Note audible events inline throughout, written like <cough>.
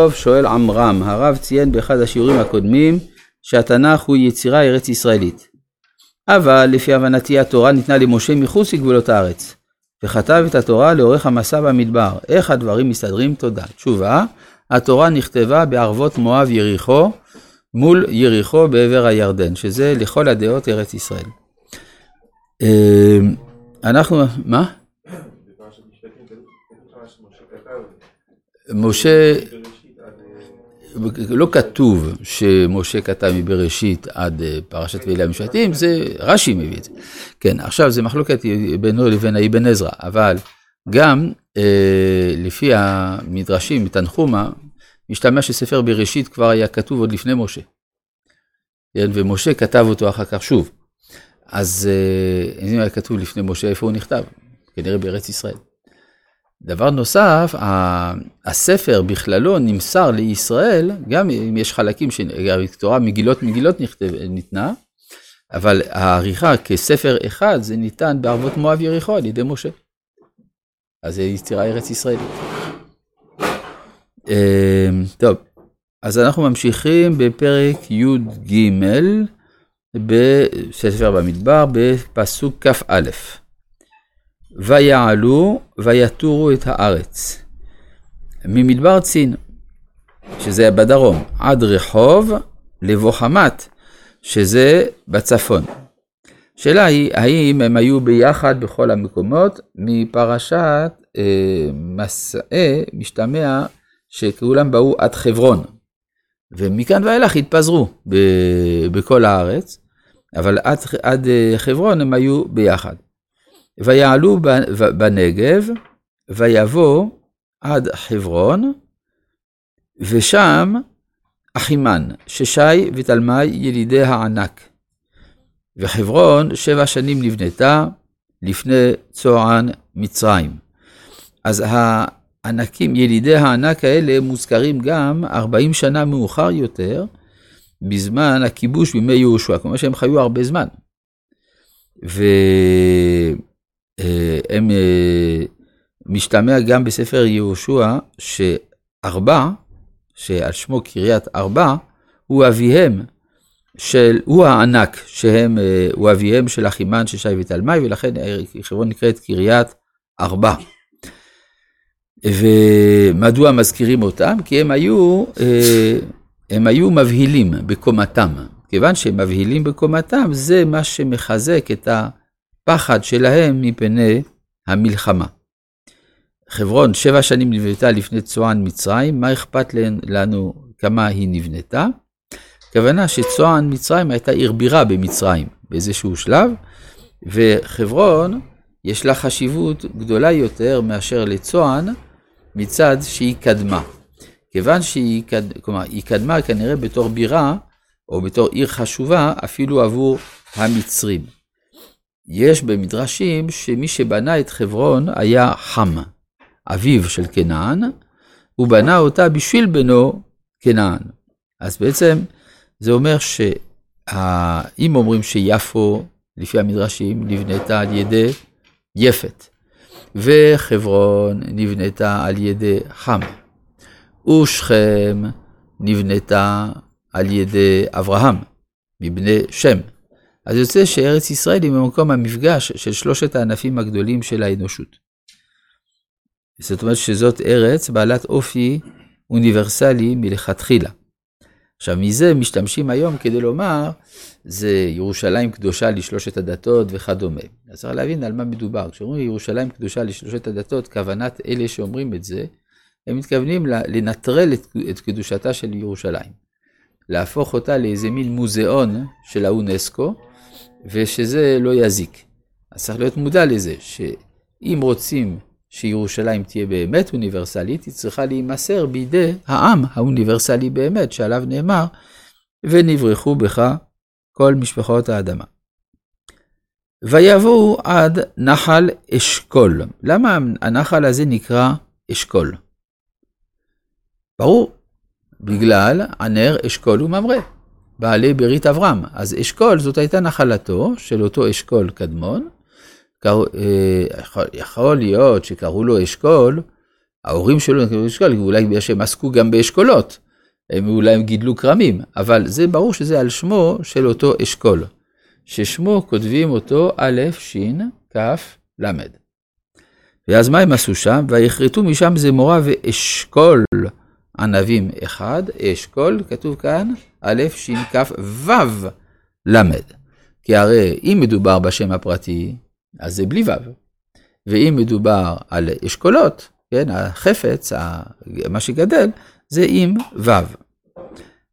טוב, שואל עמרם, הרב ציין באחד השיעורים הקודמים שהתנ"ך הוא יצירה ארץ ישראלית. אבל לפי הבנתי התורה ניתנה למשה מחוץ לגבולות הארץ, וכתב את התורה לאורך המסע במדבר. איך הדברים מסתדרים? תודה. תשובה, התורה נכתבה בערבות מואב יריחו, מול יריחו בעבר הירדן, שזה לכל הדעות ארץ ישראל. אה, אנחנו, מה? <coughs> משה, לא כתוב שמשה כתב מבראשית עד אה, פרשת ואלה המשפטים, זה רש"י מביא את זה. כן, עכשיו זה מחלוקת בינו לבין האבן עזרא, אבל גם אה, לפי המדרשים מתנחומה, משתמע שספר בראשית כבר היה כתוב עוד לפני משה. כן, ומשה כתב אותו אחר כך שוב. אז אה, אם היה כתוב לפני משה, איפה הוא נכתב? כנראה בארץ ישראל. דבר נוסף, הספר בכללו נמסר לישראל, גם אם יש חלקים שהתורה מגילות מגילות נכתב, ניתנה, אבל העריכה כספר אחד זה ניתן בערבות מואב יריחו על ידי משה. אז זה יצירה ארץ ישראלית. אמ, טוב, אז אנחנו ממשיכים בפרק י"ג בספר במדבר בפסוק כ"א. ויעלו ויתורו את הארץ. ממדבר צין, שזה בדרום, עד רחוב לבוא חמת, שזה בצפון. השאלה היא, האם הם היו ביחד בכל המקומות? מפרשת אה, מסעי משתמע שכולם באו עד חברון. ומכאן ואילך התפזרו ב- בכל הארץ, אבל עד, עד אה, חברון הם היו ביחד. ויעלו בנגב, ויבוא עד חברון, ושם אחימן, ששי ותלמי ילידי הענק. וחברון שבע שנים נבנתה לפני צוען מצרים. אז הענקים, ילידי הענק האלה מוזכרים גם 40 שנה מאוחר יותר, בזמן הכיבוש בימי יהושע, כלומר שהם חיו הרבה זמן. ו... אה, הם אה, משתמע גם בספר יהושע שארבע, שעל שמו קריית ארבע, הוא אביהם של, הוא הענק, שהם, אה, הוא אביהם של אחימן, ששי ותלמי, ולכן חברון נקראת קריית ארבע. ומדוע מזכירים אותם? כי הם היו, הם היו בקומתם. כיוון שהם מבהילים בקומתם, זה מה שמחזק את ה... פחד שלהם מפני המלחמה. חברון שבע שנים נבנתה לפני צוען מצרים, מה אכפת לנו כמה היא נבנתה? הכוונה שצוען מצרים הייתה עיר בירה במצרים באיזשהו שלב, וחברון יש לה חשיבות גדולה יותר מאשר לצוען מצד שהיא קדמה. כיוון שהיא קד... כלומר, היא קדמה כנראה בתור בירה, או בתור עיר חשובה, אפילו עבור המצרים. יש במדרשים שמי שבנה את חברון היה חם, אביו של כנען, הוא בנה אותה בשביל בנו כנען. אז בעצם זה אומר שאם אומרים שיפו, לפי המדרשים, נבנתה על ידי יפת, וחברון נבנתה על ידי חם, ושכם נבנתה על ידי אברהם, מבני שם. אז יוצא שארץ ישראל היא במקום המפגש של שלושת הענפים הגדולים של האנושות. זאת אומרת שזאת ארץ בעלת אופי אוניברסלי מלכתחילה. עכשיו, מזה משתמשים היום כדי לומר, זה ירושלים קדושה לשלושת הדתות וכדומה. אז צריך להבין על מה מדובר. כשאומרים ירושלים קדושה לשלושת הדתות, כוונת אלה שאומרים את זה, הם מתכוונים לנטרל את, את קדושתה של ירושלים. להפוך אותה לאיזה מין מוזיאון של האונסקו, ושזה לא יזיק. אז צריך להיות מודע לזה, שאם רוצים שירושלים תהיה באמת אוניברסלית, היא צריכה להימסר בידי העם האוניברסלי באמת, שעליו נאמר, ונברחו בך כל משפחות האדמה. ויבואו עד נחל אשכול. למה הנחל הזה נקרא אשכול? ברור, בגלל הנר אשכול וממרא. בעלי ברית אברהם. אז אשכול זאת הייתה נחלתו של אותו אשכול קדמון. קר... אה, יכול להיות שקראו לו אשכול, ההורים שלו נקראו אשכול, אולי בגלל שהם עסקו גם באשכולות, הם אולי הם גידלו כרמים, אבל זה ברור שזה על שמו של אותו אשכול, ששמו כותבים אותו א', ש', כ', ל'. ואז מה הם עשו שם? ויכרתו משם זמורה ואשכול ענבים אחד, אשכול, כתוב כאן, א', ש', כ', ו', ל'. כי הרי אם מדובר בשם הפרטי, אז זה בלי ו'. ואם מדובר על אשכולות, כן, החפץ, מה שגדל, זה עם ו'.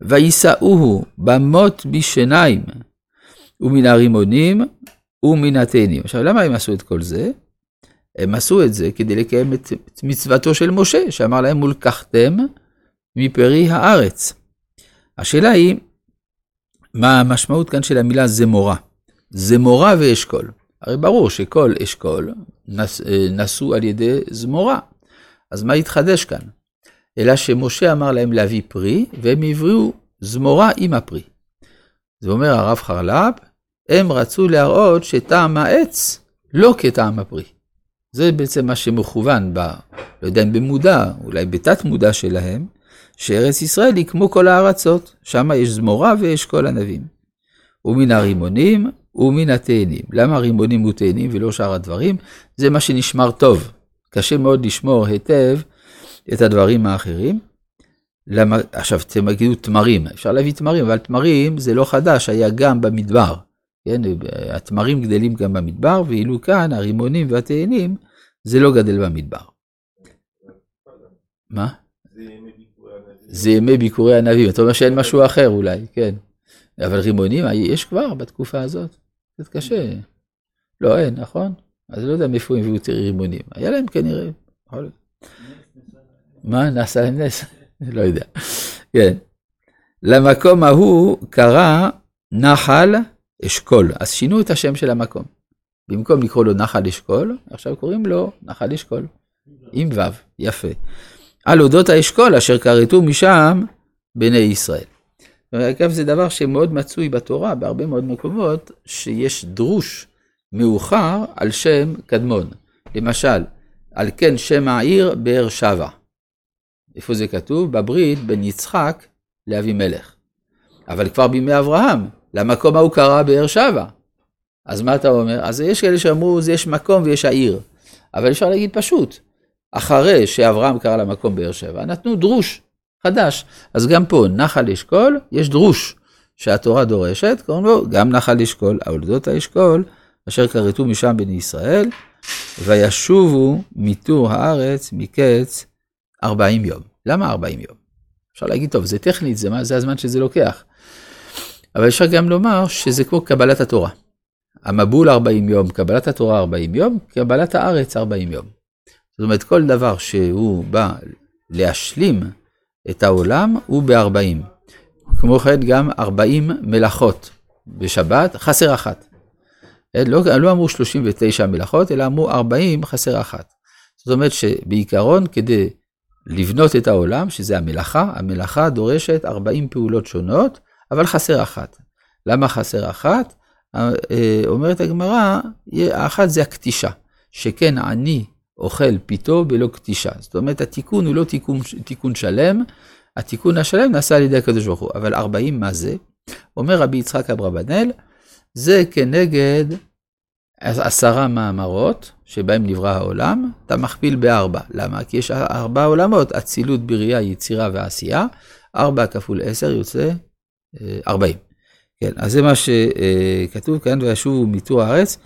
ויישאוהו במות בשניים, ומן הרימונים ומן התאנים. עכשיו, למה הם עשו את כל זה? הם עשו את זה כדי לקיים את מצוותו של משה, שאמר להם, ולקחתם מפרי הארץ. השאלה היא, מה המשמעות כאן של המילה זמורה? זמורה ואשכול. הרי ברור שכל אשכול נס, נשאו על ידי זמורה. אז מה התחדש כאן? אלא שמשה אמר להם להביא פרי, והם הבריאו זמורה עם הפרי. זה אומר הרב חרל"פ, הם רצו להראות שטעם העץ לא כטעם הפרי. זה בעצם מה שמכוון ב... לא יודע אם במודע, אולי בתת מודע שלהם, שארץ ישראל היא כמו כל הארצות, שם יש זמורה ויש כל ענבים. ומן הרימונים ומן התאנים. למה רימונים ותאנים ולא שאר הדברים? זה מה שנשמר טוב. קשה מאוד לשמור היטב את הדברים האחרים. למה, עכשיו אתם תגידו תמרים, אפשר להביא תמרים, אבל תמרים זה לא חדש, היה גם במדבר. כן, התמרים גדלים גם במדבר, ואילו כאן הרימונים והתאנים זה לא גדל במדבר. מה? זה ימי ביקורי הנביא, אתה אומר שאין משהו אחר אולי, כן. אבל רימונים יש כבר בתקופה הזאת, קצת קשה. לא, אין, נכון? אז לא יודע מאיפה הם הביאו את רימונים. היה להם כנראה, מה, נעשה להם נס? לא יודע. כן. למקום ההוא קרא נחל אשכול, אז שינו את השם של המקום. במקום לקרוא לו נחל אשכול, עכשיו קוראים לו נחל אשכול, עם ו', יפה. על אודות האשכול אשר כרתו משם בני ישראל. אגב, זה דבר שמאוד מצוי בתורה, בהרבה מאוד מקומות, שיש דרוש מאוחר על שם קדמון. למשל, על כן שם העיר באר שבע. איפה זה כתוב? בברית בין יצחק לאבימלך. אבל כבר בימי אברהם, למקום ההוא קרא באר שבע. אז מה אתה אומר? אז יש כאלה שאמרו, יש מקום ויש העיר. אבל אפשר להגיד פשוט, אחרי שאברהם קרא למקום באר שבע, נתנו דרוש חדש. אז גם פה, נחל אשכול, יש דרוש שהתורה דורשת, קוראים לו גם נחל אשכול, העולדות האשכול, אשר כרתו משם בני ישראל, וישובו מטור הארץ מקץ 40 יום. למה 40 יום? אפשר להגיד, טוב, זה טכנית, זה, זה הזמן שזה לוקח. אבל אפשר גם לומר שזה כמו קבלת התורה. המבול 40 יום, קבלת התורה 40 יום, קבלת הארץ 40 יום. זאת אומרת, כל דבר שהוא בא להשלים את העולם הוא ב-40. כמו כן גם 40 מלאכות בשבת, חסר אחת. לא, לא אמרו 39 מלאכות, אלא אמרו 40 חסר אחת. זאת אומרת שבעיקרון כדי לבנות את העולם, שזה המלאכה, המלאכה דורשת 40 פעולות שונות, אבל חסר אחת. למה חסר אחת? אה, אומרת הגמרא, האחת זה הקטישה, שכן עני אוכל פיתו בלא קטישה. זאת אומרת, התיקון הוא לא תיקון, תיקון שלם, התיקון השלם נעשה על ידי הקדוש ברוך הוא. אבל 40 מה זה? אומר רבי יצחק אברבנאל, זה כנגד עשרה מאמרות שבהם נברא העולם, אתה מכפיל בארבע. למה? כי יש ארבע עולמות, אצילות, בריאה, יצירה ועשייה, ארבע כפול עשר יוצא אה, ארבעים. כן, אז זה מה שכתוב כאן, וישובו מתור הארץ,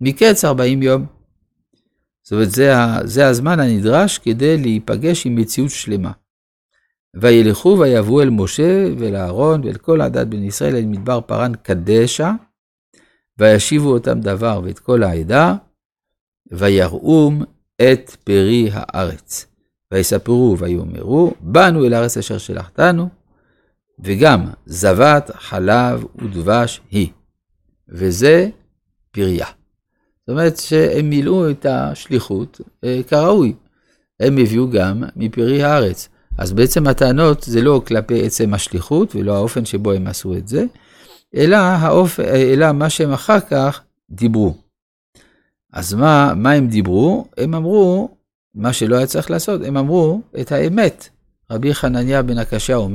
מקץ ארבעים יום. זאת אומרת, זה, זה הזמן הנדרש כדי להיפגש עם מציאות שלמה. וילכו ויבואו אל משה ואל אהרון ואל כל עדת בני ישראל אל מדבר פרן קדשה, וישיבו אותם דבר ואת כל העדה, ויראום את פרי הארץ. ויספרו ויאמרו, באנו אל הארץ אשר שלחתנו, וגם זבת, חלב ודבש היא. וזה פריה. זאת אומרת שהם מילאו את השליחות אה, כראוי. הם הביאו גם מפרי הארץ. אז בעצם הטענות זה לא כלפי עצם השליחות ולא האופן שבו הם עשו את זה, אלא, האופ... אלא מה שהם אחר כך דיברו. אז מה, מה הם דיברו? הם אמרו, מה שלא היה צריך לעשות, הם אמרו את האמת. רבי חנניה בן הקשיא אומר,